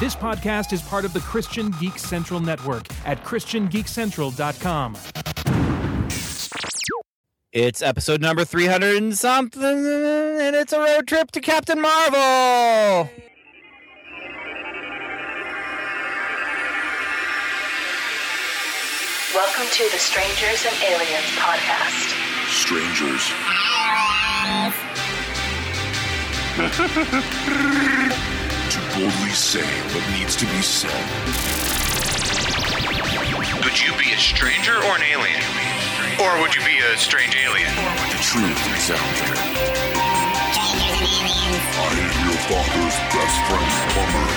This podcast is part of the Christian Geek Central Network at ChristianGeekCentral.com. It's episode number 300 and something, and it's a road trip to Captain Marvel. Welcome to the Strangers and Aliens podcast. Strangers. to boldly say what needs to be said. Would you be a stranger or an alien? Or would you be a strange alien? The truth is out there. I am your father's best friend, Plumber.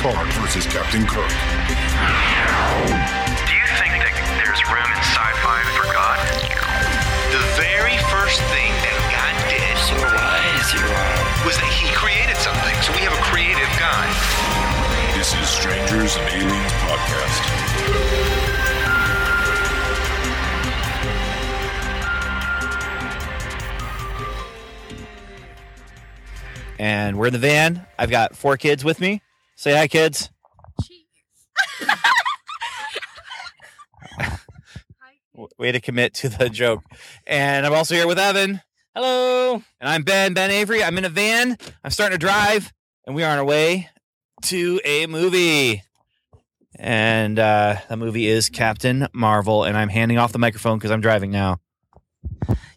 Picard versus Captain Kirk. Do you think that there's room in sci-fi for God? The very first thing that God did was that he created something. So we have a creative God. This is Strangers and Aliens Podcast. And we're in the van. I've got four kids with me. Say hi, kids. W- Way to commit to the joke. And I'm also here with Evan. Hello. And I'm Ben, Ben Avery. I'm in a van. I'm starting to drive, and we are on our way to a movie. And uh, the movie is Captain Marvel, and I'm handing off the microphone because I'm driving now.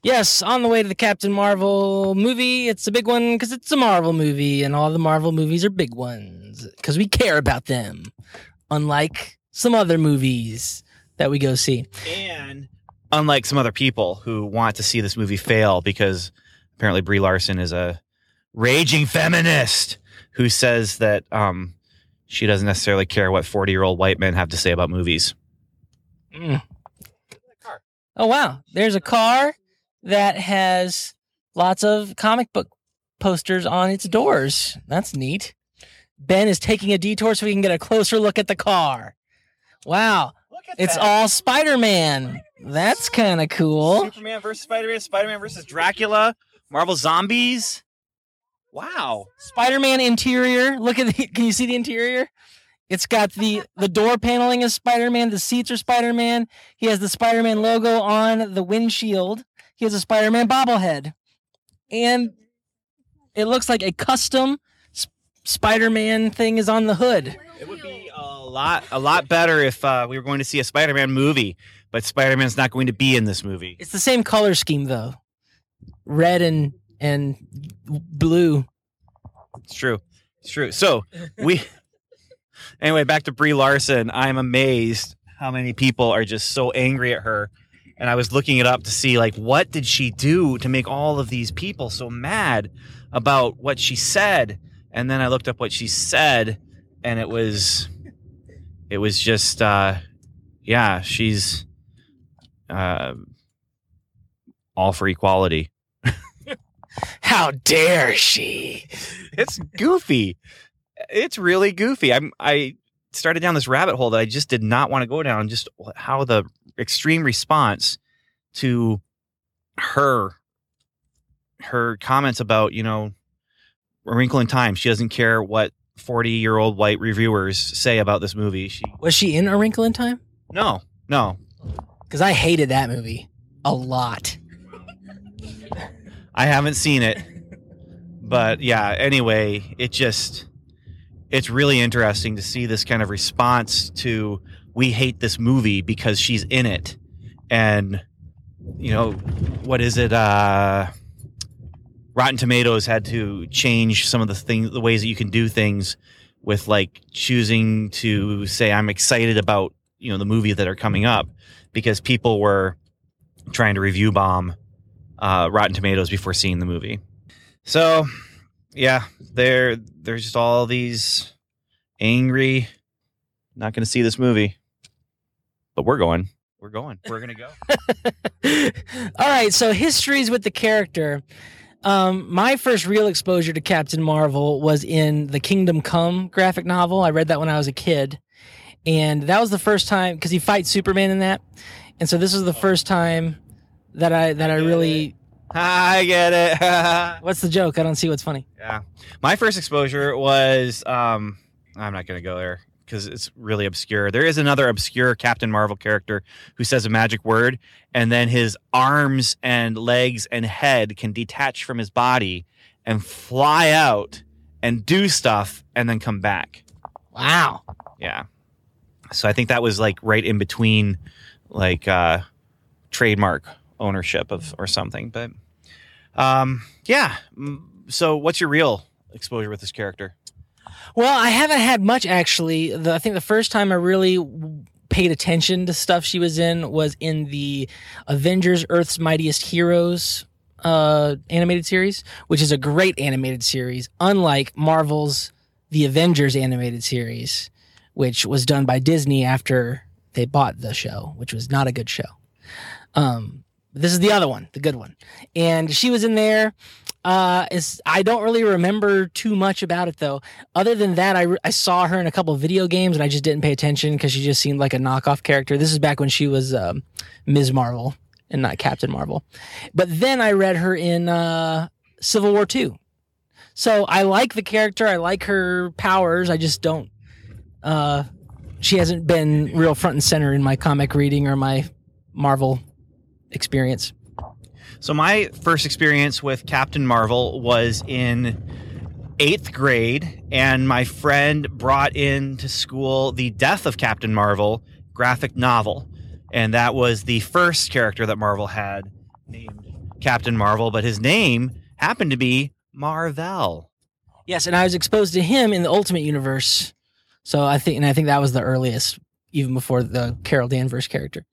Yes, on the way to the Captain Marvel movie. It's a big one because it's a Marvel movie, and all the Marvel movies are big ones because we care about them, unlike some other movies that we go see. And unlike some other people who want to see this movie fail because apparently Brie Larson is a raging feminist who says that um, she doesn't necessarily care what 40 year old white men have to say about movies. Mm. Oh wow, there's a car that has lots of comic book posters on its doors. That's neat. Ben is taking a detour so we can get a closer look at the car. Wow, it's all Spider-Man. That's kind of cool. Superman versus Spider Man, Spider Man versus Dracula, Marvel Zombies. Wow. Spider-Man interior. Look at the. Can you see the interior? It's got the the door paneling is Spider-Man. The seats are Spider-Man. He has the Spider-Man logo on the windshield. He has a Spider-Man bobblehead, and it looks like a custom Spider-Man thing is on the hood. It would be a lot, a lot better if uh, we were going to see a Spider Man movie, but Spider Man's not going to be in this movie. It's the same color scheme though, red and and blue. It's true. It's true. So we anyway, back to Brie Larson. I'm amazed how many people are just so angry at her. And I was looking it up to see like what did she do to make all of these people so mad about what she said. And then I looked up what she said and it was it was just uh yeah, she's uh all for equality. How dare she? it's goofy. It's really goofy. I'm I started down this rabbit hole that I just did not want to go down. Just how the extreme response to her her comments about you know a wrinkle in time. She doesn't care what forty year old white reviewers say about this movie. She Was she in A Wrinkle in Time? no no. Because I hated that movie a lot. I haven't seen it. But yeah, anyway, it just it's really interesting to see this kind of response to we hate this movie because she's in it. And you know, what is it uh Rotten Tomatoes had to change some of the things the ways that you can do things with like choosing to say I'm excited about, you know, the movie that are coming up because people were trying to review bomb uh, Rotten Tomatoes before seeing the movie. So, yeah, there there's just all these angry, not going to see this movie, but we're going. We're going. We're going to go. All right, so histories with the character. Um, my first real exposure to Captain Marvel was in the Kingdom Come graphic novel. I read that when I was a kid, and that was the first time because he fights Superman in that, and so this was the first time that I that I, really. I get it. What's the joke? I don't see what's funny. yeah. My first exposure was um I'm not going to go there because it's really obscure. There is another obscure Captain Marvel character who says a magic word and then his arms and legs and head can detach from his body and fly out and do stuff and then come back. Wow. Yeah. So I think that was like right in between like uh trademark ownership of or something. But um yeah. So what's your real exposure with this character? Well, I haven't had much actually. The, I think the first time I really paid attention to stuff she was in was in the Avengers: Earth's Mightiest Heroes uh, animated series, which is a great animated series, unlike Marvel's The Avengers animated series, which was done by Disney after they bought the show, which was not a good show. Um, this is the other one, the good one, and she was in there. Uh, is I don't really remember too much about it though. Other than that, I, re- I saw her in a couple video games and I just didn't pay attention because she just seemed like a knockoff character. This is back when she was um, Ms. Marvel and not Captain Marvel. But then I read her in uh, Civil War Two. So I like the character. I like her powers. I just don't. Uh, she hasn't been real front and center in my comic reading or my Marvel experience. So my first experience with Captain Marvel was in eighth grade, and my friend brought into school the Death of Captain Marvel graphic novel, and that was the first character that Marvel had named Captain Marvel, but his name happened to be Marvel. Yes, and I was exposed to him in the Ultimate Universe. So I think, and I think that was the earliest, even before the Carol Danvers character.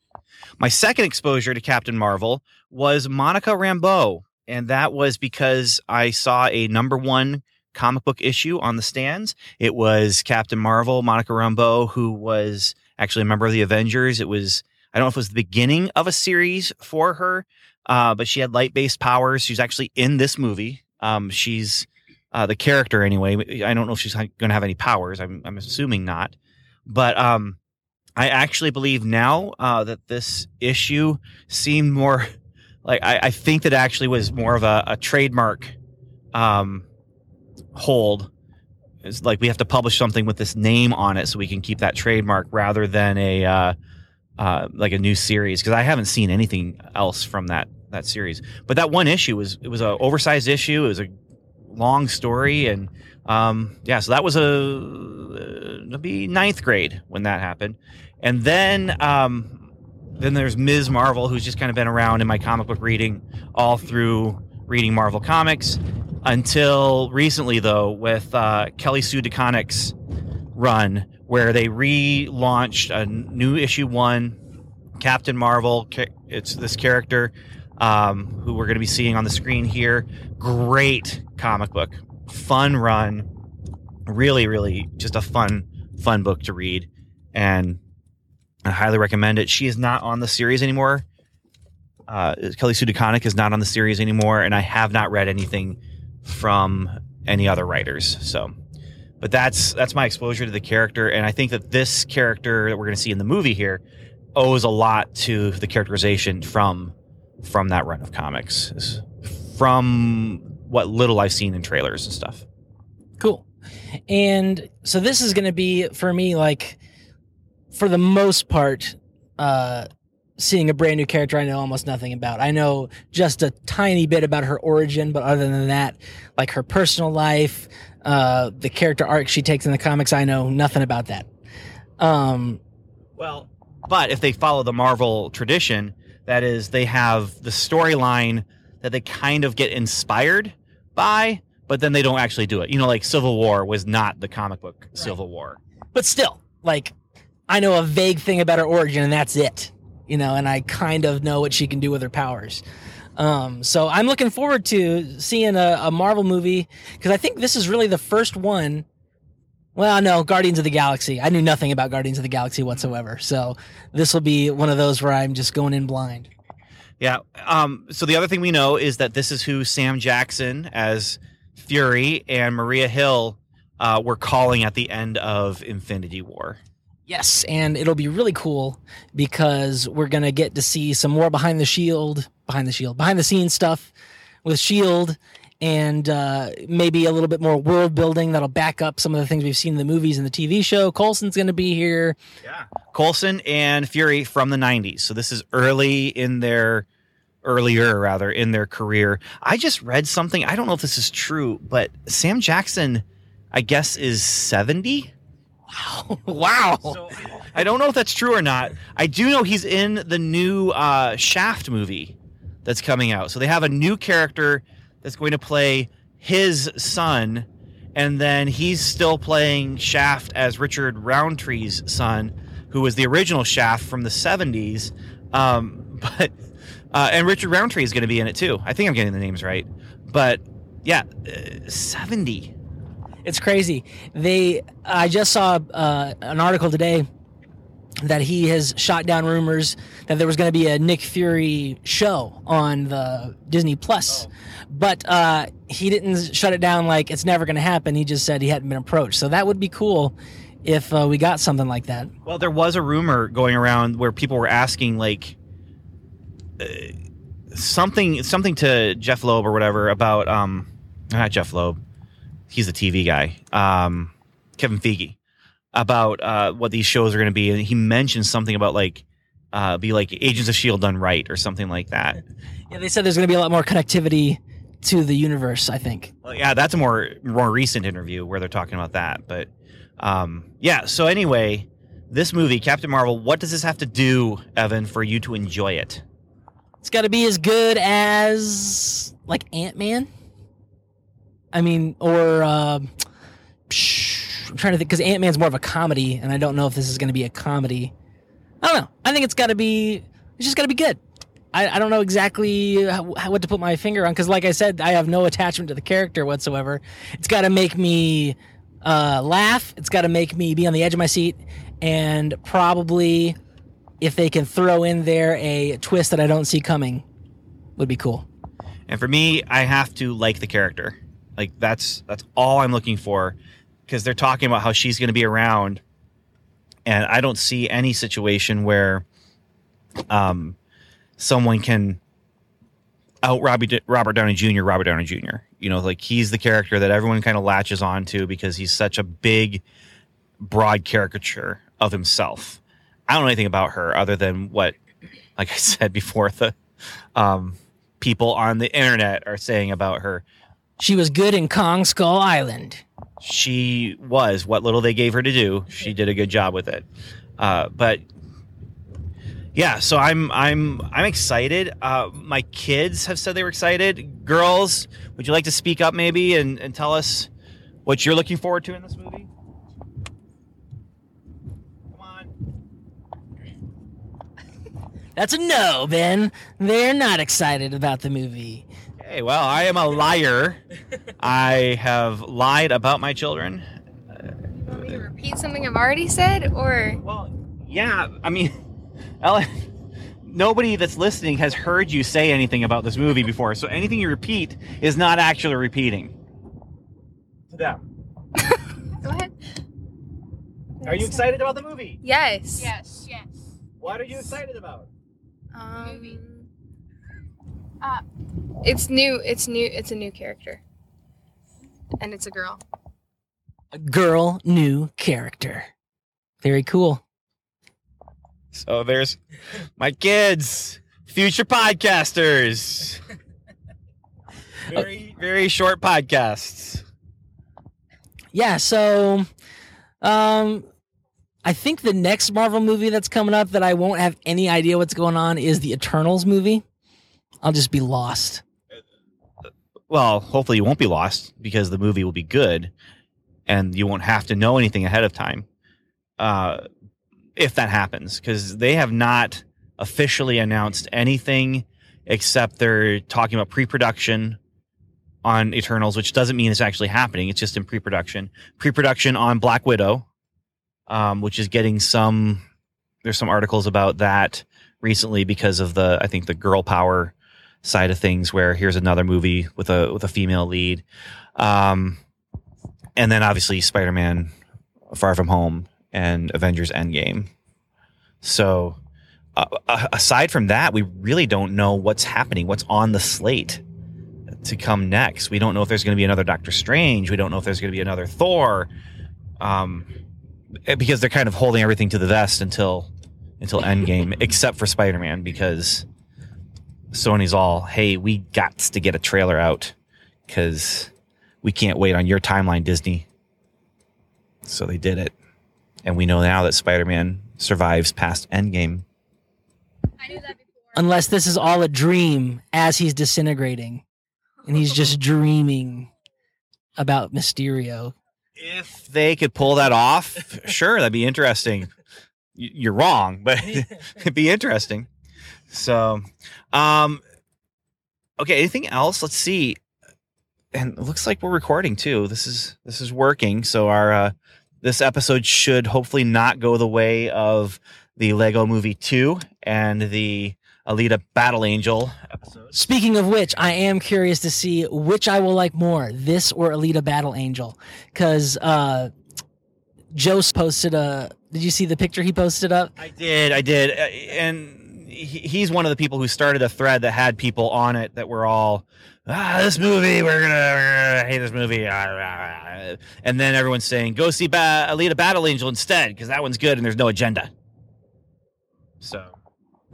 My second exposure to Captain Marvel was Monica Rambeau, and that was because I saw a number one comic book issue on the stands. It was Captain Marvel, Monica Rambeau, who was actually a member of the Avengers. It was I don't know if it was the beginning of a series for her, uh, but she had light based powers. She's actually in this movie. Um, she's uh, the character anyway. I don't know if she's going to have any powers. I'm, I'm assuming not, but um, I actually believe now uh, that this issue seemed more like I, I think that actually was more of a, a trademark um, hold. It's like we have to publish something with this name on it so we can keep that trademark rather than a uh, uh, like a new series because I haven't seen anything else from that that series. But that one issue was it was an oversized issue. It was a long story and um, yeah, so that was a uh, it'll be ninth grade when that happened, and then um, then there's Ms. Marvel, who's just kind of been around in my comic book reading all through reading Marvel comics until recently, though, with uh, Kelly Sue DeConnick's run, where they relaunched a new issue one, Captain Marvel. It's this character um, who we're going to be seeing on the screen here. Great comic book, fun run, really, really just a fun, fun book to read, and I highly recommend it. She is not on the series anymore. Uh, Kelly Sue DeConnick is not on the series anymore, and I have not read anything from any other writers. So, but that's that's my exposure to the character, and I think that this character that we're going to see in the movie here owes a lot to the characterization from from that run of comics, from what little I've seen in trailers and stuff. Cool. And so this is going to be for me like for the most part uh seeing a brand new character I know almost nothing about. I know just a tiny bit about her origin, but other than that, like her personal life, uh the character arc she takes in the comics, I know nothing about that. Um Well, but if they follow the Marvel tradition, that is, they have the storyline that they kind of get inspired by, but then they don't actually do it. You know, like Civil War was not the comic book Civil War. but still, like I know a vague thing about her origin and that's it. You know, and I kind of know what she can do with her powers. Um, so I'm looking forward to seeing a, a Marvel movie because I think this is really the first one. Well, no, Guardians of the Galaxy. I knew nothing about Guardians of the Galaxy whatsoever. So this will be one of those where I'm just going in blind. Yeah. Um, so the other thing we know is that this is who Sam Jackson as Fury and Maria Hill uh, were calling at the end of Infinity War. Yes, and it'll be really cool because we're gonna get to see some more behind the shield, behind the shield, behind the scenes stuff with Shield, and uh, maybe a little bit more world building that'll back up some of the things we've seen in the movies and the TV show. Coulson's gonna be here. Yeah, Coulson and Fury from the 90s. So this is early in their earlier rather in their career. I just read something, I don't know if this is true, but Sam Jackson I guess is 70. wow. I don't know if that's true or not. I do know he's in the new uh, Shaft movie that's coming out. So they have a new character that's going to play his son, and then he's still playing Shaft as Richard Roundtree's son, who was the original Shaft from the 70s. Um, but uh, and Richard Roundtree is going to be in it too. I think I'm getting the names right. But yeah, uh, 70. It's crazy. They I just saw uh, an article today that he has shot down rumors that there was going to be a Nick Fury show on the Disney Plus, but uh, he didn't shut it down like it's never going to happen. He just said he hadn't been approached. So that would be cool if uh, we got something like that. Well, there was a rumor going around where people were asking like uh, something something to Jeff Loeb or whatever about um not Jeff Loeb. He's the TV guy. Um Kevin Feige about uh what these shows are going to be and he mentioned something about like uh be like Agents of Shield done right or something like that. Yeah, they said there's going to be a lot more connectivity to the universe. I think. Well, yeah, that's a more more recent interview where they're talking about that. But um, yeah. So anyway, this movie, Captain Marvel, what does this have to do, Evan, for you to enjoy it? It's got to be as good as like Ant Man. I mean, or uh, psh, trying to think because Ant Man's more of a comedy, and I don't know if this is going to be a comedy. I don't know. I think it's got to be. It's just got to be good. I, I don't know exactly how, how- what to put my finger on because, like I said, I have no attachment to the character whatsoever. It's got to make me uh, laugh. It's got to make me be on the edge of my seat, and probably if they can throw in there a twist that I don't see coming, would be cool. And for me, I have to like the character. Like that's that's all I'm looking for because they're talking about how she's going to be around, and I don't see any situation where um someone can out Robbie, Robert Downey Jr. Robert Downey Jr. You know, like he's the character that everyone kind of latches on to because he's such a big, broad caricature of himself. I don't know anything about her other than what, like I said before, the um, people on the internet are saying about her. She was good in Kong Skull Island. She was what little they gave her to do. She did a good job with it. Uh, but yeah, so I'm I'm I'm excited. Uh, my kids have said they were excited. Girls, would you like to speak up maybe and, and tell us what you're looking forward to in this movie? Come on. That's a no, Ben. They're not excited about the movie. Hey, well, I am a liar. I have lied about my children. You Want me to repeat something I've already said, or Well, yeah, I mean, Ellen, nobody that's listening has heard you say anything about this movie before, so anything you repeat is not actually repeating. To them. go ahead. Are you excited about the movie? Yes. Yes, yes. What are you excited about? Um, uh, it's new. It's new. It's a new character, and it's a girl. A girl, new character. Very cool. So there's my kids, future podcasters. Very, very short podcasts. Yeah, so um I think the next Marvel movie that's coming up that I won't have any idea what's going on is the Eternals movie. I'll just be lost. Well, hopefully you won't be lost because the movie will be good and you won't have to know anything ahead of time. Uh, if that happens, because they have not officially announced anything except they're talking about pre production on Eternals, which doesn't mean it's actually happening. It's just in pre production. Pre production on Black Widow, um, which is getting some, there's some articles about that recently because of the, I think, the girl power side of things where here's another movie with a with a female lead um and then obviously spider-man far from home and Avengers Endgame. So, uh, uh, aside from that, we really don't know what's happening, what's on the slate to come next. We don't know if there's going to be another Doctor Strange. We don't know if there's going to be another Thor. Um, eh, because they're kind of holding everything to the vest until until Endgame, except for Spider Man, because Sony's all, hey, we got to get a trailer out because we can't wait on your timeline, Disney. So they did it. And we know now that Spider Man survives past Endgame. I knew that before. Unless this is all a dream as he's disintegrating and he's just dreaming about Mysterio. If they could pull that off, sure, that'd be interesting. You're wrong, but it'd be interesting. So, um, okay. Anything else? Let's see. And it looks like we're recording too. This is this is working. So our uh, this episode should hopefully not go the way of the Lego Movie Two and the Alita Battle Angel episode. Speaking of which, I am curious to see which I will like more, this or Alita Battle Angel. Because uh, Joe posted a. Did you see the picture he posted up? I did, I did, Uh, and he's one of the people who started a thread that had people on it that were all, ah, this movie, we're gonna, we're gonna hate this movie, ah, ah, ah." and then everyone's saying, go see ba- Alita Battle Angel instead because that one's good and there's no agenda. So,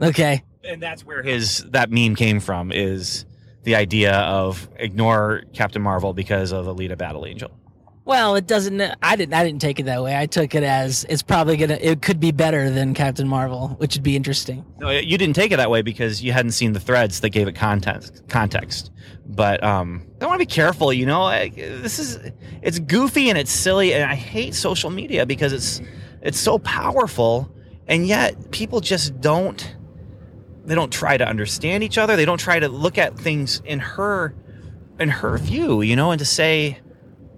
Okay. and that's where his that meme came from is the idea of ignore Captain Marvel because of Alita Battle Angel. Well, it doesn't. I didn't. I didn't take it that way. I took it as it's probably gonna. It could be better than Captain Marvel, which would be interesting. No, you didn't take it that way because you hadn't seen the threads that gave it context. Context, but um, I want to be careful. You know, like, this is it's goofy and it's silly, and I hate social media because it's it's so powerful, and yet people just don't. They don't try to understand each other. They don't try to look at things in her in her view. You know, and to say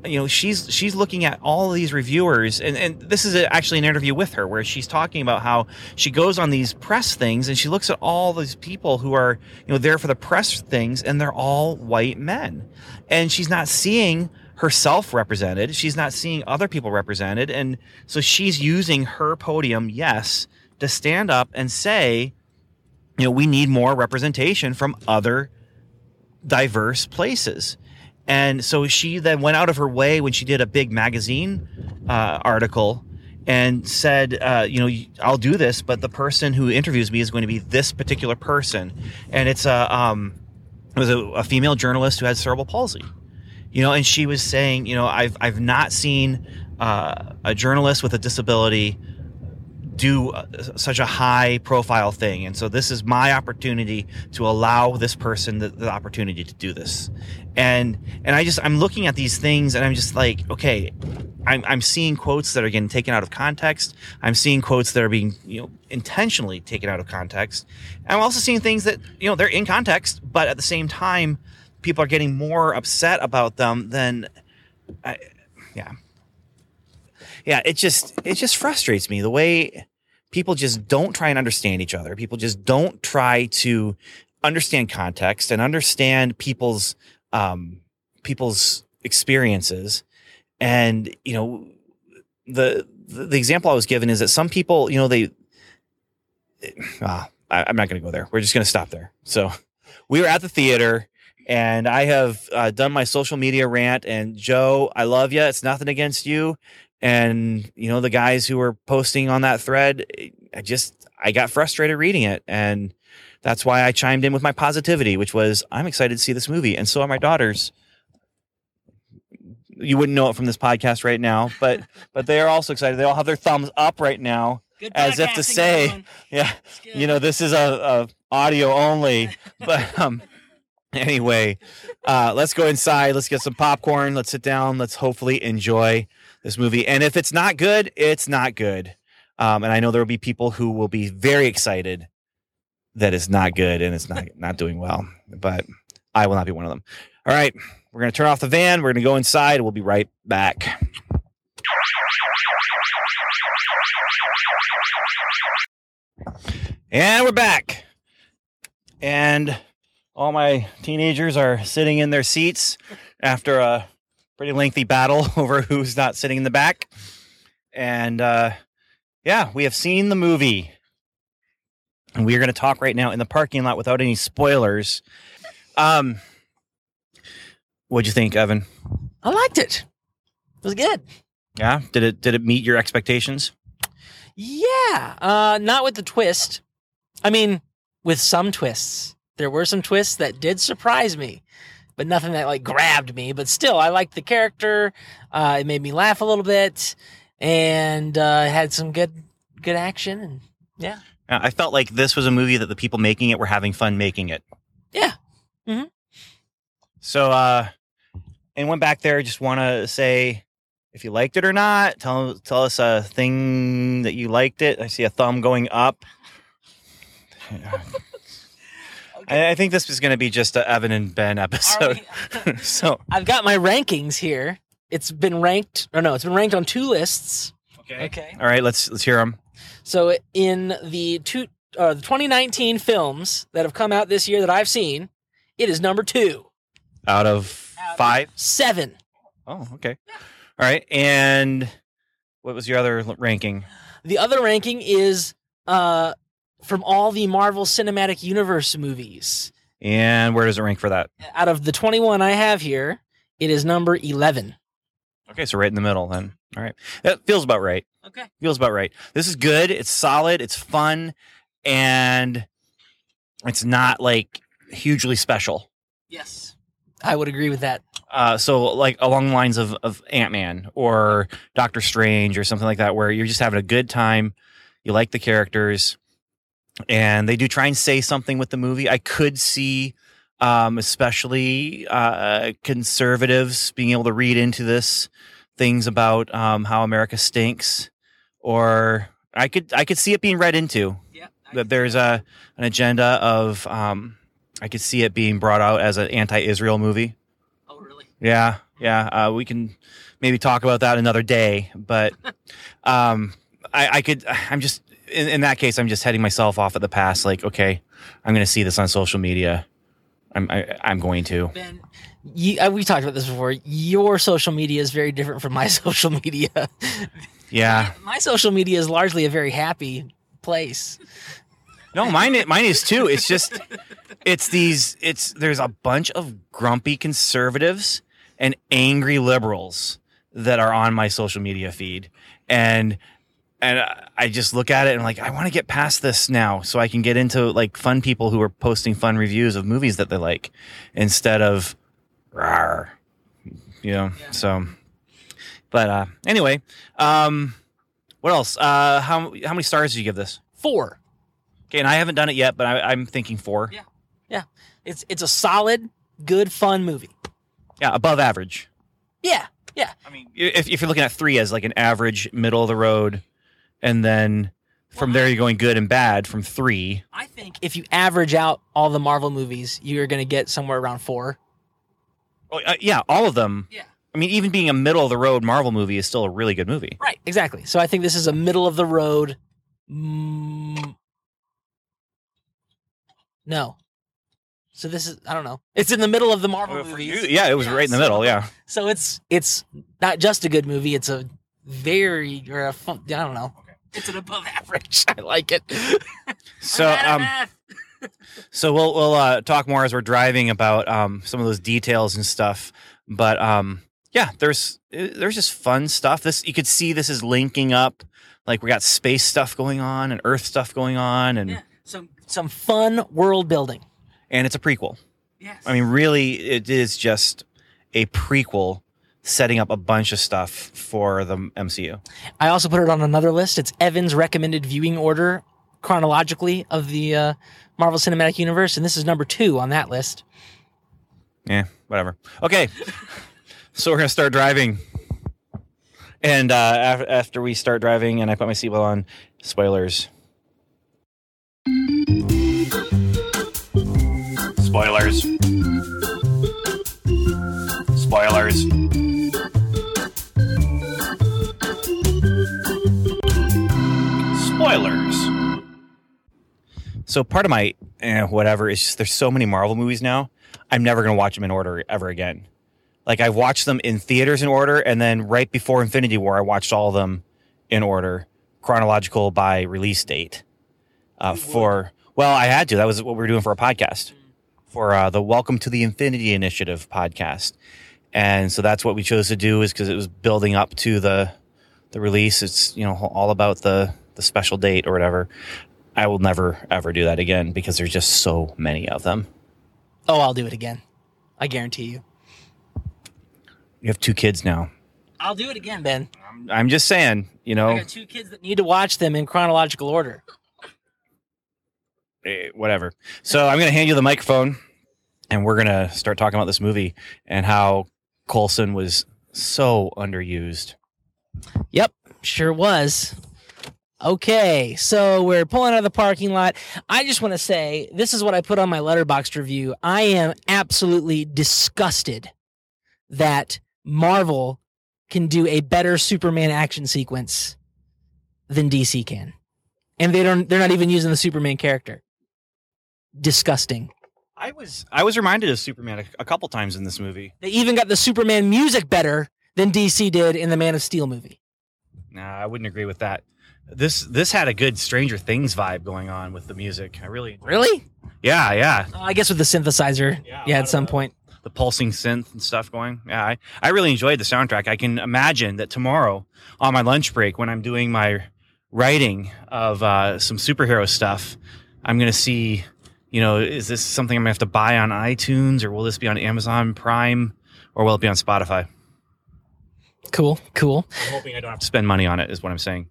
you know she's she's looking at all these reviewers and, and this is actually an interview with her where she's talking about how she goes on these press things and she looks at all these people who are you know there for the press things and they're all white men. And she's not seeing herself represented. She's not seeing other people represented. And so she's using her podium yes to stand up and say you know we need more representation from other diverse places and so she then went out of her way when she did a big magazine uh, article and said, uh, you know, I'll do this, but the person who interviews me is going to be this particular person. And it's a, um, it was a, a female journalist who had cerebral palsy, you know, and she was saying, you know, I've, I've not seen uh, a journalist with a disability do uh, such a high profile thing. And so this is my opportunity to allow this person the, the opportunity to do this. And and i just i'm looking at these things and i'm just like okay I'm, I'm seeing quotes that are getting taken out of context. I'm seeing quotes that are being you know intentionally taken out of context. And i'm also seeing things that you know they're in context but at the same time people are getting more upset about them than I, yeah. Yeah it just it just frustrates me the way people just don't try and understand each other. People just don't try to understand context and understand people's um people's experiences. And you know the the, the example i was given is that some people you know they ah, I, i'm not going to go there. We're just going to stop there. So we were at the theater and i have uh, done my social media rant and joe i love you it's nothing against you and you know the guys who were posting on that thread i just i got frustrated reading it. And that's why i chimed in with my positivity which was i'm excited to see this movie. And so are my daughters. You wouldn't know it from this podcast right now but but they are also excited. They all have their thumbs up right now Good As if to say- everyone. yeah you know this is a, a audio only. But um anyway uh let's go inside. Let's get some popcorn. Let's sit down. Let's hopefully enjoy this movie and if it's not good it's not good. Um and i know there will be people who will be very excited that it's not good and it's not not doing well but i will not be one of them. All right we're going to turn off the van we're going to go inside we'll be right back. And we're back. And all my teenagers are sitting in their seats after a pretty lengthy battle over who's not sitting in the back. And uh, yeah, we have seen the movie. And we are going to talk right now in the parking lot without any spoilers. Um, what'd you think, Evan? I liked it. It was good. Yeah, did it did it meet your expectations? Yeah, uh, not with the twist. I mean, with some twists. There were some twists that did surprise me, but nothing that like grabbed me. But still, I liked the character. Uh, it made me laugh a little bit, and uh, had some good good action. And yeah, I felt like this was a movie that the people making it were having fun making it. yeah, So, uh, anyone back there just want to say if you liked it or not? Tell tell us a thing that you liked it. I see a thumb going up. I, I think this is going to be just a Evan and Ben episode. so, I've got my rankings here. It's been ranked, or no, it's been ranked on two lists. Okay. Okay. All right, let's let's hear them. So in the two, uh, the 2019 films that have come out this year that I've seen, it is number two, Out of five. seven. Oh, okay. All right, and what was your other ranking? The other ranking is uh, from all the Marvel Cinematic Universe movies. And where does it rank for that? Out of the 21 I have here, it is number 11. Okay, so right in the middle then. All right. That feels about right. Okay. Feels about right. This is good. It's solid. It's fun. And it's not like hugely special. Yes. I would agree with that. Uh, so like along the lines of, of Ant-Man or Doctor Strange or something like that, where you're just having a good time. You like the characters and they do try and say something with the movie. I could see, um, especially, uh, conservatives being able to read into this things about, um, how America stinks or I could, I could see it being read into Yeah. that there's a, an agenda of, um, I could see it being brought out as an anti-Israel movie. Oh, really? Yeah, yeah. Uh, we can maybe talk about that another day, but um, I, I could. I'm just in, in that case. I'm just heading myself off at the pass. Like, okay, I'm going to see this on social media. I'm I, I'm going to. Ben, you, uh, we talked about this before. Your social media is very different from my social media. Yeah. my social media is largely a very happy place. No, mine i- mine is too. It's just it's these. It's there's a bunch of grumpy conservatives and angry liberals that are on my social media feed, and and I just look at it and I'm like I want to get past this now, so I can get into like fun people who are posting fun reviews of movies that they like, instead of, rawr, you know. So, but uh, anyway, um, what else? Uh, how how many stars did you give this? Four. Okay, and I haven't done it yet, but I, I'm thinking four. Yeah. Yeah. It's it's a solid, good, fun movie. Yeah, above average. Yeah. Yeah. I mean, if, if you're looking at three as like an average, middle of the road, and then from there you're going good and bad from three. I think if you average out all the Marvel movies, you're going to get somewhere around four. Oh, uh, yeah, all of them. Yeah. I mean, even being a middle of the road Marvel movie is still a really good movie. Right. Exactly. So I think this is a middle of the road. Mm, no. So this is I don't know. It's in the middle of the Marvel Uh, for movies. you- yeah, it was right in the middle. Yeah. So it's it's not just a good movie. It's a very or a fun, I don't know. It's an above average. I like it. So um, so we'll we'll uh, talk more as we're driving about um some of those details and stuff. But um, yeah, there's there's just fun stuff. This you could see this is linking up. Like we got space stuff going on and Earth stuff going on, and yeah. Some some fun world building. and it's a prequel. Yes. I mean, really, it is just a prequel setting up a bunch of stuff for the MCU. I also put it on another list. It's Evan's recommended viewing order chronologically of the uh, Marvel Cinematic Universe, and this is number two on that list. Yeah, whatever. Okay, so we're gonna start driving, and uh, af- after we start driving, and I put my seatbelt on, spoilers. Spoilers. Spoilers. Spoilers. So part of my eh, whatever is just there's so many Marvel movies now. I'm never gonna watch them in order ever again. Like I've watched them in theaters in order, and then right before Infinity War, I watched all of them in order. chronological by release date uh, for. Well, I had to. That was what we were doing for a podcast for uh, the Welcome to the Infinity Initiative podcast, and so that's what we chose to do is because it was building up to the the release. It's you know all about the the special date or whatever. I will never ever do that again because there's just so many of them. Oh, I'll do it again. I guarantee you. You have two kids now. I'll do it again, Ben. I'm just saying, you know. I got two kids that need to watch them in chronological order. eh, whatever. So I'm going to hand you the microphone and we're going to start talking about this movie and how Coulson was so underused. Yep, sure was. Okay, so we're pulling out of the parking lot. I just want to say this is what I put on my letterboxd review. I am absolutely disgusted that Marvel can do a better Superman action sequence than DC can. And they don't they're not even using the Superman character. Disgusting. I was I was reminded of Superman a, a couple times in this movie. They even got the Superman music better than DC did in the Man of Steel movie. Nah, I wouldn't agree with that. This this had a good Stranger Things vibe going on with the music. I really Really? Yeah, yeah. Oh, I guess with the synthesizer, Yeah, yeah, a lot at of some the- point. the pulsing synth and stuff going. Yeah, I, I really enjoyed the soundtrack. I can imagine that tomorrow on my lunch break when I'm doing my writing of uh, some superhero stuff, I'm going to see, you know, is this something I'm going to have to buy on iTunes or will this be on Amazon Prime or will it be on Spotify? Cool, cool. I'm hoping I don't have to spend money on it is what I'm saying.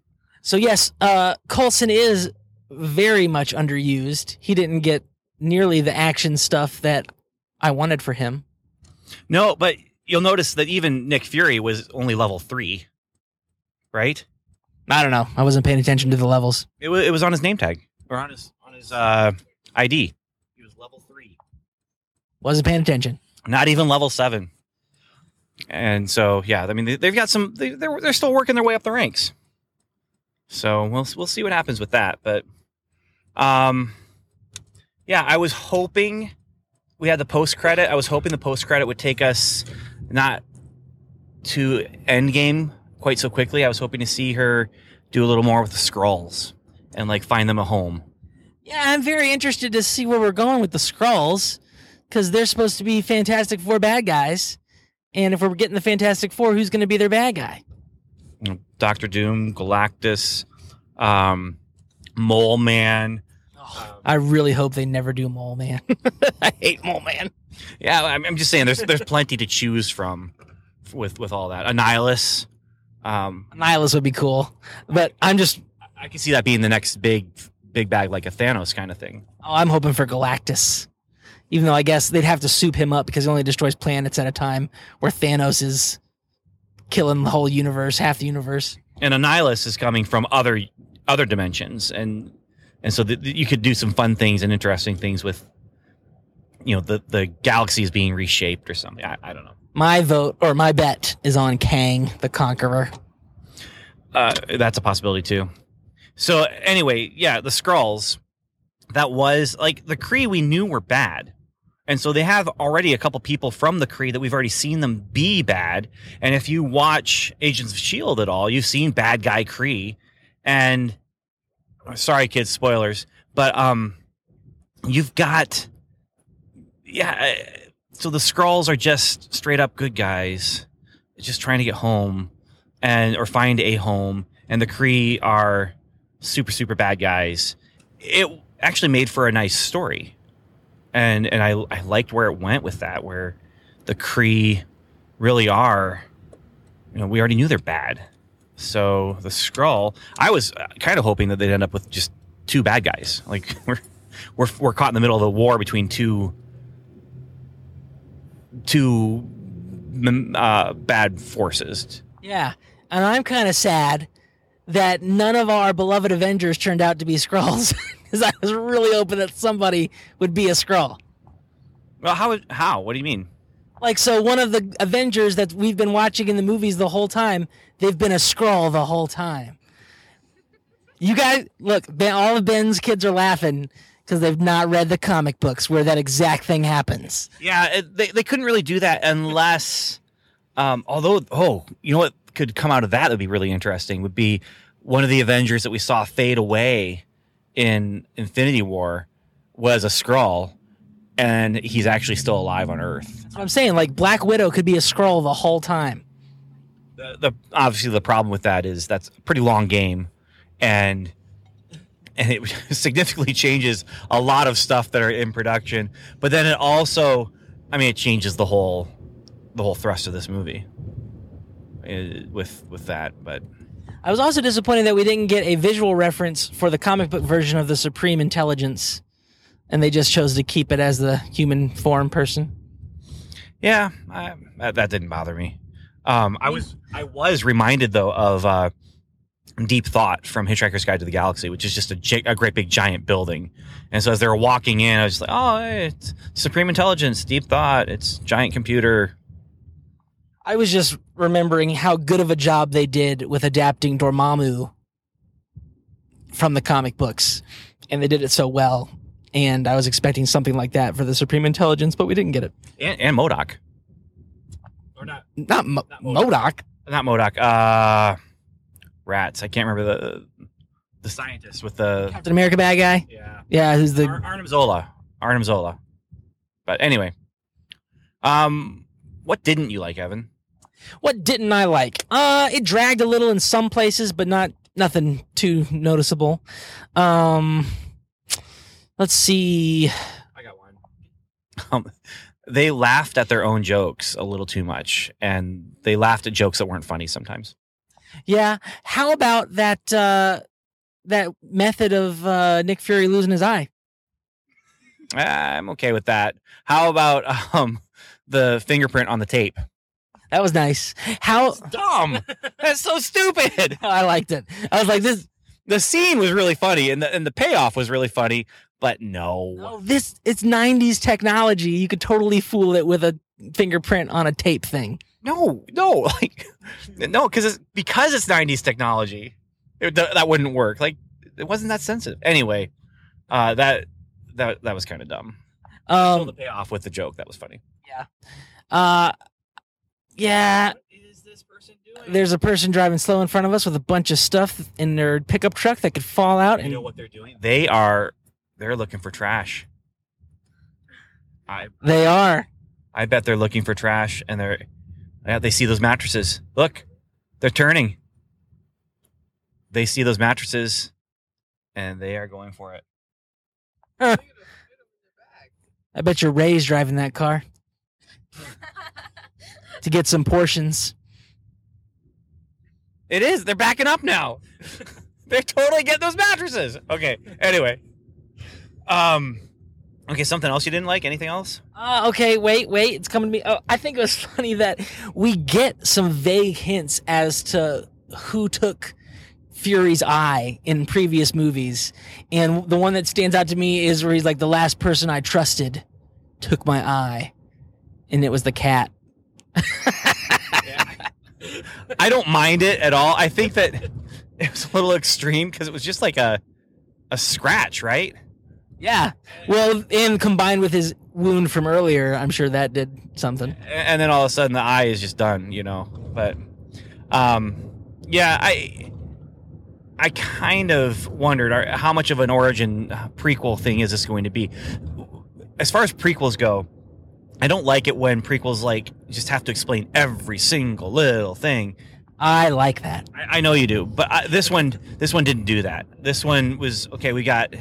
So yes, uh, Coulson is very much underused. He didn't get nearly the action stuff that I wanted for him. No, but you'll notice that even Nick Fury was only level three, right? I don't know. I wasn't paying attention to the levels. It was, it was on his name tag or on his on his uh, ID. He was level three. Wasn't paying attention. not even level seven. And so, yeah, I mean, they, they've got some. They, they're they're still working their way up the ranks. So we'll we'll see what happens with that. But, um, yeah, I was hoping we had the post credit. I was hoping the post credit would take us not to Endgame quite so quickly. I was hoping to see her do a little more with the Skrulls and like find them a home. Yeah, I'm very interested to see where we're going with the Skrulls because they're supposed to be Fantastic Four bad guys. And if we're getting the Fantastic Four, who's going to be their bad guy? You know, Doctor Doom, Galactus, um, Mole Man. I really hope they never do Mole Man. I hate Mole Man. Yeah, I'm, I'm just saying there's there's plenty to choose from with with all that. Annihilus. Um, Nihilus would be cool, but I'm just I can see that being the next big big bag like a Thanos kind of thing. Oh, I'm hoping for Galactus. Even though I guess they'd have to soup him up because he only destroys planets at a time, where Thanos is killing the whole universe, half the universe. And Annihilus is coming from other other dimensions, and and so that you could do some fun things and interesting things with you know the the galaxies being reshaped or something. I, I don't know. My vote or my bet is on Kang the Conqueror. Uh, that's a possibility too. So anyway, yeah, the Skrulls. That was like the Kree we knew were bad. And so they have already a couple people from the Kree that we've already seen them be bad. And if you watch Agents of Shield at all, you've seen bad guy Kree. And sorry, kids, spoilers, but um, you've got yeah. uh, So the Skrulls are just straight up good guys, just trying to get home and or find a home. And the Kree are super super bad guys. It actually made for a nice story and and I I liked where it went with that, where the Kree really are. You know, we already knew they're bad, so the Skrull. I was kind of hoping that they'd end up with just two bad guys. Like we're we're we're caught in the middle of a war between two two uh, bad forces. Yeah, and I'm kind of sad that none of our beloved Avengers turned out to be Skrulls because I was really hoping that somebody would be a Skrull. Well, how how? What do you mean? Like, so one of the Avengers that we've been watching in the movies the whole time, they've been a Skrull the whole time. You guys, look, Ben, all of Ben's kids are laughing because they've not read the comic books where that exact thing happens. Yeah, it, they they couldn't really do that unless, um, although oh, you know what could come out of that would be really interesting would be one of the Avengers that we saw fade away in Infinity War was a Skrull, and he's actually still alive on Earth. That's what I'm saying. Like Black Widow could be a Skrull the whole time. The, the obviously the problem with that is that's a pretty long game, and and it significantly changes a lot of stuff that are in production. But then it also, I mean, it changes the whole the whole thrust of this movie uh, with with that. But I was also disappointed that we didn't get a visual reference for the comic book version of the Supreme Intelligence, and they just chose to keep it as the human form person. yeah, I, that, didn't bother me. Um, I was I was reminded though of uh, Deep Thought from Hitchhiker's Guide to the Galaxy, which is just a, gi- a great big giant building. And so as they were walking in, I was like, "Oh, it's Supreme Intelligence, Deep Thought. It's giant computer." I was just remembering how good of a job they did with adapting Dormammu from the comic books, and they did it so well. And I was expecting something like that for the Supreme Intelligence, but we didn't get it. and, and MODOK. Or not? Not, Mo- MODOK. Not MODOK. Uh, rats. I can't remember the the scientist with the Captain America bad guy. yeah Yeah, who's the Ar- Arnim Zola. Arnim Zola. But anyway, um, what didn't you like, Evan? What didn't I like? Uh, it dragged a little in some places, but not nothing too noticeable. Um, let's see. I got one. Um, they laughed at their own jokes a little too much, and they laughed at jokes that weren't funny sometimes. Yeah, how about that uh that method of uh Nick Fury losing his eye? Ah, I'm okay with that. How about um the fingerprint on the tape? That was nice. How Dumb. That's so stupid. I liked it. I was like, this The scene was really funny, and the and the payoff was really funny. But no, no, this it's '90s technology. You could totally fool it with a fingerprint on a tape thing. no, no, like no, because it's because it's '90s technology. It, that that wouldn't work. Like it wasn't that sensitive. Anyway, uh, that that that was kind of dumb. Um, Um, the payoff with the joke that was funny. Yeah. Uh, yeah. What is this person doing? There's a person driving slow in front of us with a bunch of stuff in their pickup truck that could fall out. You And know what they're doing? They are they're looking for trash. I they are. I bet they're looking for trash, and they're yeah. They see those mattresses. Look, they're turning. They see those mattresses, and they are going for it. I bet your Ray's driving that car to get some portions. It is. They're backing up now. They're totally get those mattresses. Okay. Anyway. Um. Okay. Something else you didn't like? Anything else? Uh, okay, wait, wait. It's coming to me. Oh, I think it was funny that we get some vague hints as to who took Fury's eye in previous movies. And the one that stands out to me is where he's like, the last person I trusted took my eye. And it was the cat. I don't mind it at all. I think that it was a little extreme because it was just like a a scratch, right? Yeah. Well, and combined with his wound from earlier, I'm sure that did something. and then all of a sudden the eye is just done, you know. But um yeah, I I kind of wondered how much of an origin uh, prequel thing is this going to be. As far as prequels go, I don't like it when prequels like just have to explain every single little thing. I like that. I, I know you do, but I, this one, this one didn't do that. This one was okay. We got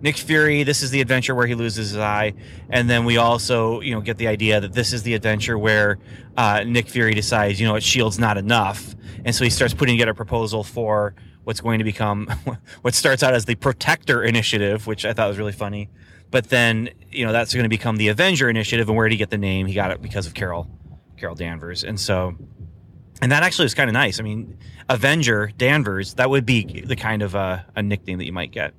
Nick Fury. This is the adventure where he loses his eye, and then we also, you know, get the idea that this is the adventure where uh, Nick Fury decides, you know, what Shield's not enough, and so he starts putting together a proposal for what's going to become what starts out as the Protector Initiative, which I thought was really funny. But then, you know, that's going to become the Avenger Initiative, and where did he get the name? He got it because of Carol, Carol Danvers, and so and that actually was kind of nice. I mean, Avenger Danvers, that would be the kind of uh, a nickname that you might get.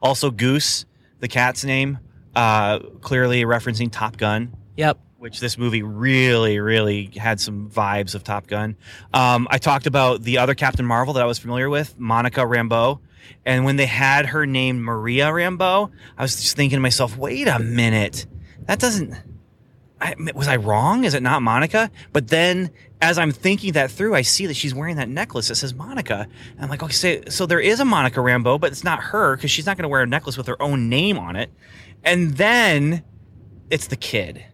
Also, Goose, the cat's name, uh, clearly referencing Top Gun, Yep. which this movie really, really had some vibes of Top Gun. Um, I talked about the other Captain Marvel that I was familiar with, Monica Rambeau. And when they had her named Maria Rambeau, I was just thinking to myself, wait a minute. That doesn't I, was I wrong? Is it not Monica? But then as I'm thinking that through, I see that she's wearing that necklace that says Monica. And I'm like, okay, so, so there is a Monica Rambeau, but it's not her because she's not going to wear a necklace with her own name on it. And then it's the kid.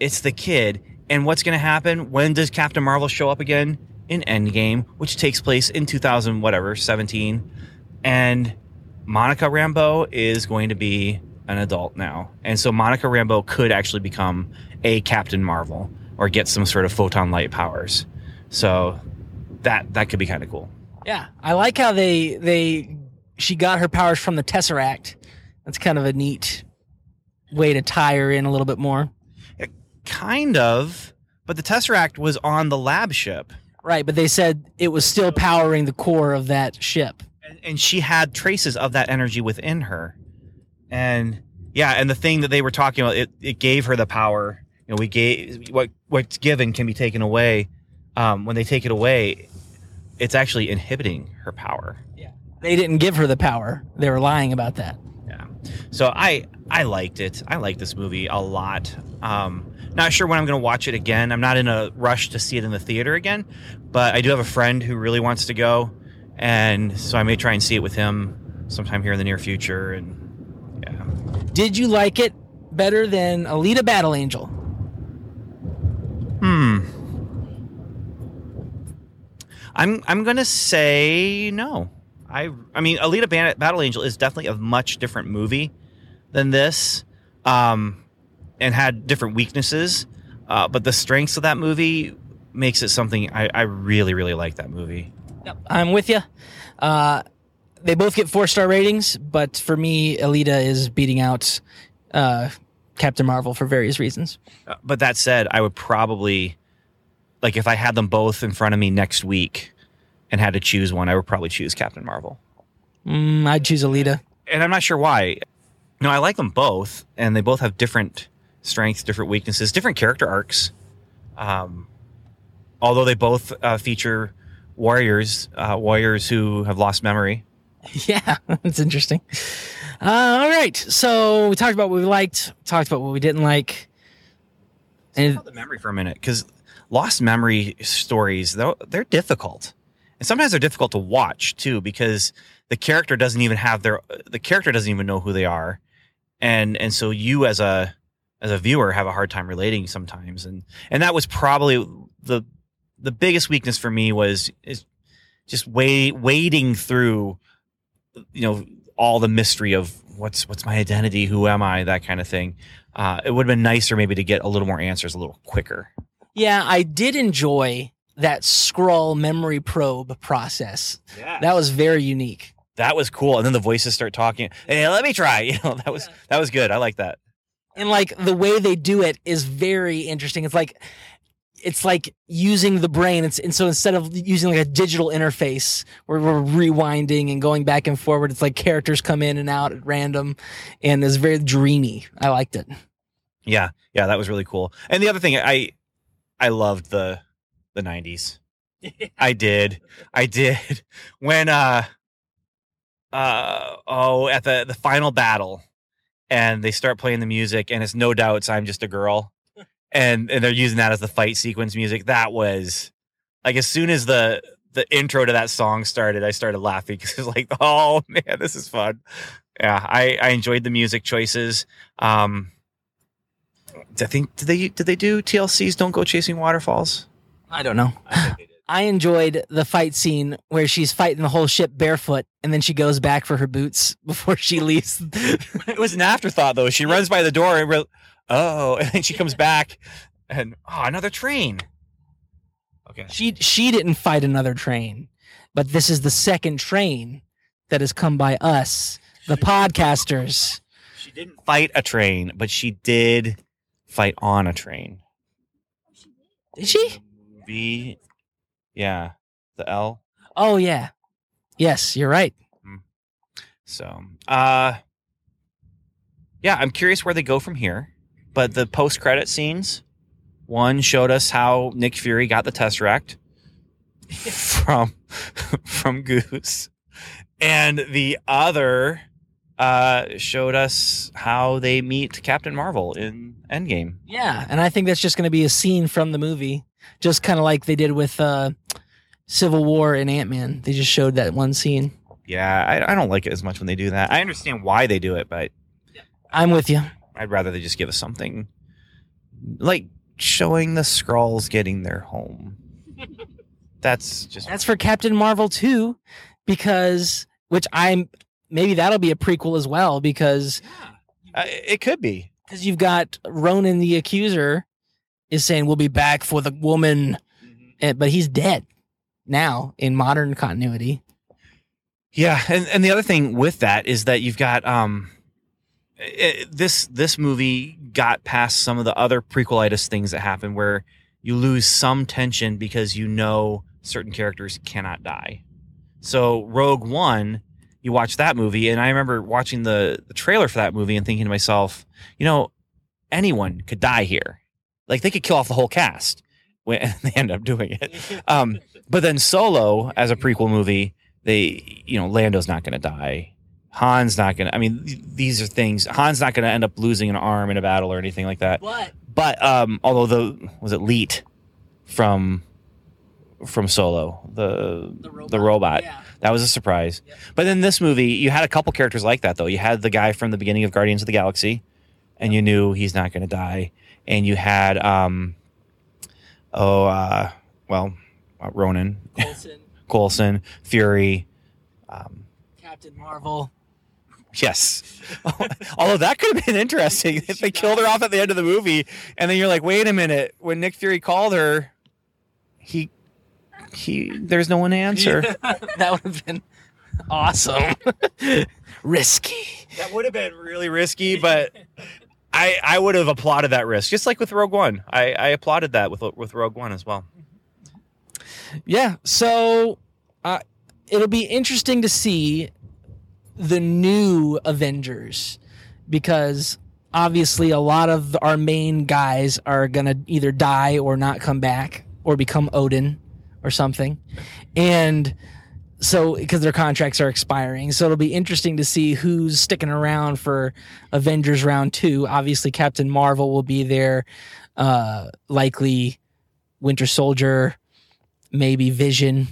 It's the kid. And what's going to happen? When does Captain Marvel show up again? In Endgame, which takes place in 2000, whatever, 17. And Monica Rambeau is going to be an adult now. And so Monica Rambeau could actually become a Captain Marvel or get some sort of photon light powers. So that that could be kind of cool. Yeah, I like how they they she got her powers from the Tesseract. That's kind of a neat way to tie her in a little bit more. Uh, kind of, but the Tesseract was on the lab ship. Right, but they said it was still powering the core of that ship. And, and she had traces of that energy within her. And yeah, and the thing that they were talking about, it, it gave her the power. You know, we gave what what's given can be taken away. Um, when they take it away, it's actually inhibiting her power. Yeah. They didn't give her the power. They were lying about that. Yeah. So I I liked it. I like this movie a lot. Um, not sure when I'm going to watch it again. I'm not in a rush to see it in the theater again, but I do have a friend who really wants to go, and so I may try and see it with him sometime here in the near future. And yeah, Did you like it better than Alita Battle Angel? hmm. I'm I'm gonna say no. I I mean, Alita Ban- Battle Angel is definitely a much different movie than this, um, and had different weaknesses. Uh, but the strengths of that movie makes it something I, I really really like that movie. I'm with you. Uh, they both get four star ratings, but for me, Alita is beating out uh, Captain Marvel for various reasons. Uh, but that said, I would probably like if I had them both in front of me next week and had to choose one, I would probably choose Captain Marvel. Mm, I'd choose Alita. and I'm not sure why. No, I like them both, and they both have different strengths, different weaknesses, different character arcs. Um, although they both uh, feature warriors, uh, warriors who have lost memory. Yeah, that's interesting. Uh, all right, so we talked about what we liked, talked about what we didn't like. And About the memory for a minute, because lost memory stories, though, they're difficult, and sometimes they're difficult to watch too, because the character doesn't even have their the character doesn't even know who they are, and and so you as a as a viewer have a hard time relating sometimes, and and that was probably the the biggest weakness for me was is just wait, wading through, you know, all the mystery of what's what's my identity, who am I, that kind of thing. Uh, it would have been nicer maybe to get a little more answers a little quicker. yeah, I did enjoy that Skrull memory probe process. Yeah, That was very unique. that was cool. And then the voices start talking. Hey, let me try. You know, that was that was good. I like that. and like the way they do it is very interesting it's like it's like using the brain it's and so instead of using like a digital interface where we're rewinding and going back and forward it's like characters come in and out at random and it's very dreamy i liked it Yeah, yeah, that was really cool. And the other thing, I I loved the the nineties. I did, I did. When uh uh oh, at the the final battle, and they start playing the music, and it's No Doubt's I'm just a girl, and and they're using that as the fight sequence music. That was like as soon as the the intro to that song started, I started laughing because it was like, oh man, this is fun. Yeah, I I enjoyed the music choices. Um, I think did they did they do TLC's "Don't Go Chasing Waterfalls"? i don't know I think they did. i enjoyed the fight scene where she's fighting the whole ship barefoot and then she goes back for her boots before she leaves it was an afterthought though. She runs by the door and re- oh, and then she comes back and oh, another train. Okay, she she didn't fight another train but this is the second train that has come by us the podcasters she didn't fight a train, but she did fight on a train. did she V, yeah, the L. oh yeah yes you're right So, uh, yeah, I'm curious where they go from here. But the post credit scenes, one showed us how Nick Fury got the Tesseract from from Goose, and the other uh, showed us how they meet Captain Marvel in Endgame. Yeah, and I think that's just going to be a scene from the movie, just kind of like they did with uh, Civil War and Ant Man. They just showed that one scene. Yeah, I, I don't like it as much when they do that. I understand why they do it, but I'm with you. I'd rather they just give us something like showing the Skrulls getting their home. That's just That's for Captain Marvel too, because which I'm maybe that'll be a prequel as well because uh, it could be. because you've got Ronan the Accuser is saying we'll be back for the woman, and, but he's dead now in modern continuity. Yeah, and and the other thing with that is that you've got um i this this movie got past some of the other prequelitis things that happen where you lose some tension because you know certain characters cannot die. So Rogue One, you watch that movie, and I remember watching the, the trailer for that movie and thinking to myself, you know, anyone could die here. Like they could kill off the whole cast. When they end up doing it. Um, but then Solo, as a prequel movie, they, you know, Lando's not going to die. Han's not going to, I mean, th- these are things, Han's not going to end up losing an arm in a battle or anything like that. But But, um, although the, was it Leet from, from Solo, the, the robot, yeah. that was a surprise. But then this movie, you had a couple characters like that though. You had the guy from the beginning of Guardians of the Galaxy, and you knew he's not going to die. And you had, um, oh, uh, well, uh, Ronan, Coulson, Coulson, Fury. Um, Captain Marvel. Yes. Although that could have been interesting if they killed her off at the end of the movie, and then you're like, wait a minute, when Nick Fury called her, he, he, there's no one to answer. that would have been awesome. Risky. That would have been really risky, but I I would have applauded that risk, just like with Rogue One. I, I applauded that with with Rogue One as well. Yeah. So uh, it'll be interesting to see the new Avengers because obviously a lot of our main guys are going to either die or not come back or become Odin or something. And so because their contracts are expiring. So it'll be interesting to see who's sticking around for Avengers round 2. Obviously Captain Marvel will be there uh likely Winter Soldier, maybe Vision.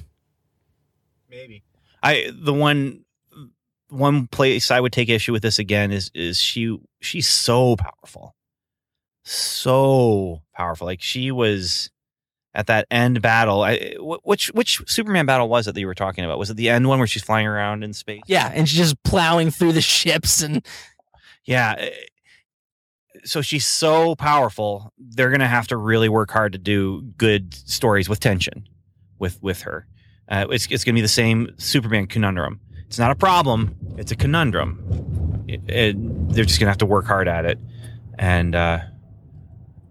Maybe I the one one place I would take issue with this again is is she she's so powerful, so powerful. Like she was at that end battle. I, which which Superman battle was it that you were talking about? Was it the end one where she's flying around in space? Yeah, and she's just plowing through the ships and Yeah. eh, So she's so powerful. They're gonna have to really work hard to do good stories with tension, with with her. Uh, it's it's gonna be the same Superman conundrum. It's not a problem. It's a conundrum. It, it- they're just gonna have to work hard at it. And uh,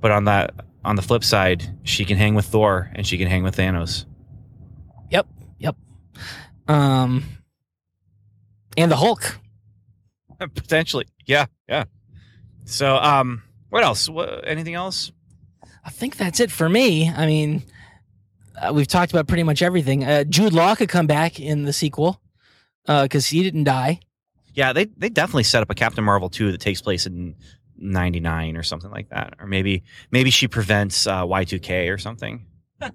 but on that on the flip side, she can hang with Thor and she can hang with Thanos. yep, yep. Um and the Hulk. Potentially, yeah, yeah. So, um, what else? What, anything else? I think that's it for me. I mean, uh, we've talked about pretty much everything. Uh, Jude Law could come back in the sequel because he didn't die. Yeah, they they definitely set up a Captain Marvel two that takes place in '99 or something like that, or maybe maybe she prevents uh, Y2K or something.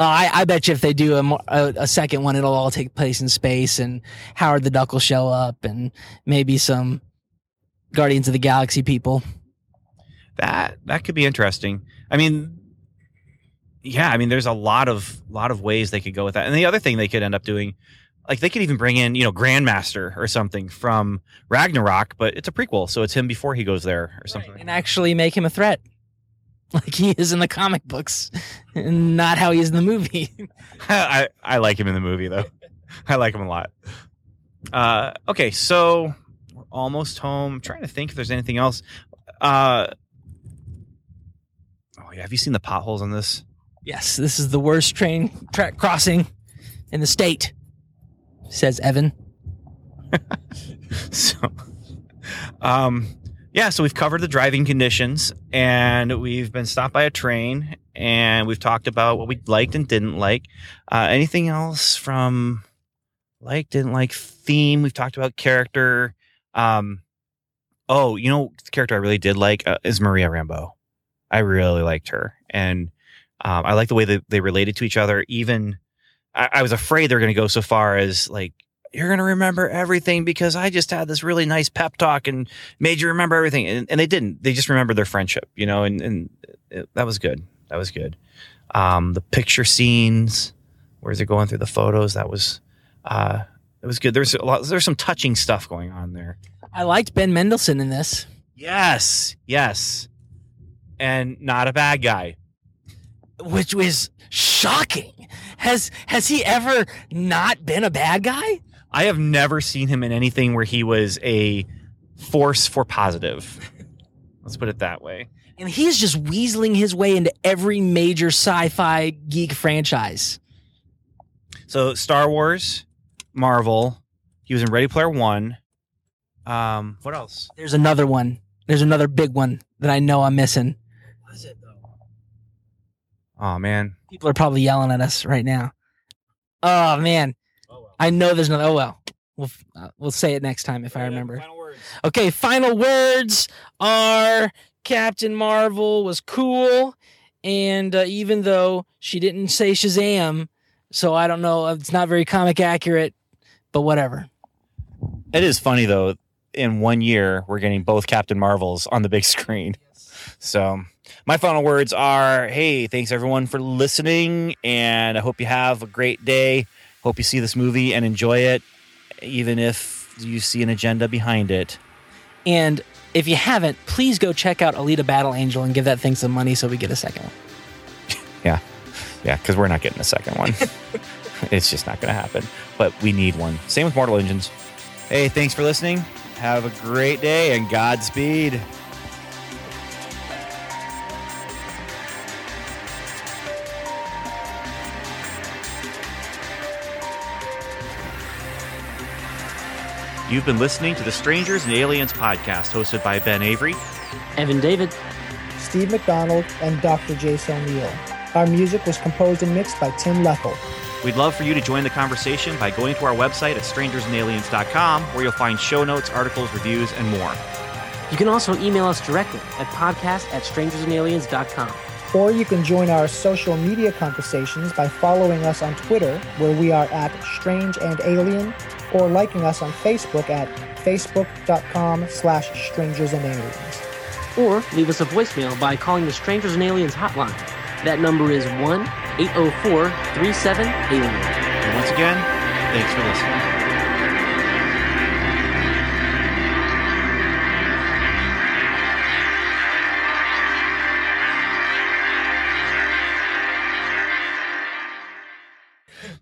Uh, I, I bet you if they do a, a, a second one, it'll all take place in space, and Howard the Duck will show up, and maybe some Guardians of the Galaxy people. That that could be interesting. I mean, yeah, I mean, there's a lot of lot of ways they could go with that, and the other thing they could end up doing. Like they could even bring in, you know, Grandmaster or something from Ragnarok, but it's a prequel, so it's him before he goes there or something. and actually make him a threat, like he is in the comic books, and not how he is in the movie. I, I like him in the movie though. I like him a lot. Uh, okay, so we're almost home. I'm trying to think if there's anything else. Uh, oh yeah, have you seen the potholes on this? yes, this is the worst train track crossing in the state, says Evan. So, um, yeah, so we've covered the driving conditions, and we've been stopped by a train, and we've talked about what we liked and didn't like. Uh, anything else from like, didn't like theme? We've talked about character. Um, oh, you know, the character I really did like uh, is Maria Rambeau. I really liked her, and um, I like the way that they related to each other. Even I, I was afraid they're going to go so far as like you're going to remember everything because I just had this really nice pep talk and made you remember everything, and, and they didn't. They just remembered their friendship, you know, and and it, that was good. That was good. Um, the picture scenes where they're going through the photos, that was uh, it was good. There's a lot. There's some touching stuff going on there. I liked Ben Mendelsohn in this. Yes, yes, and not a bad guy. which was shocking. Has has he ever not been a bad guy? I have never seen him in anything where he was a force for positive. Let's put it that way. And he's just weaseling his way into every major sci-fi geek franchise. So Star Wars, Marvel. He was in Ready Player One. Um, what else? There's another one. There's another big one that I know I'm missing. Oh man, People are probably yelling at us right now. Oh man, I know there's another. Oh well, we'll uh, we'll say it next time if I remember. Final Okay, final words are Captain Marvel was cool, and uh, even though she didn't say Shazam, so I don't know, it's not very comic accurate, but whatever. it is funny though. In one year, we're getting both Captain Marvels on the big screen. So, my final words are: Hey, thanks everyone for listening, and I hope you have a great day. Hope you see this movie and enjoy it, even if you see an agenda behind it. And if you haven't, please go check out Alita Battle Angel and give that thing some money so we get a second one. Yeah, yeah, because we're not getting a second one. it's just not going to happen. But we need one. Same with Mortal Engines. Hey, thanks for listening. Have a great day and Godspeed. You've been listening to the Strangers and Aliens podcast hosted by Ben Avery. Evan David. Steve McDonald, and Dr. Jason O'Neill. Our music was composed and mixed by Tim Leffel. We'd love for you to join the conversation by going to our website at strangersandaliens.com where you'll find show notes, articles, reviews, and more. You can also email us directly at podcast at strangersandaliens.com. Or you can join our social media conversations by following us on Twitter, where we are at Strange and Alien, or liking us on Facebook at facebook.com slash strangers and aliens. Or leave us a voicemail by calling the Strangers and Aliens hotline. That number is 1 804 37 Alien. And once again, thanks for listening.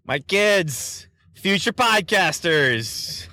My kids, future podcasters.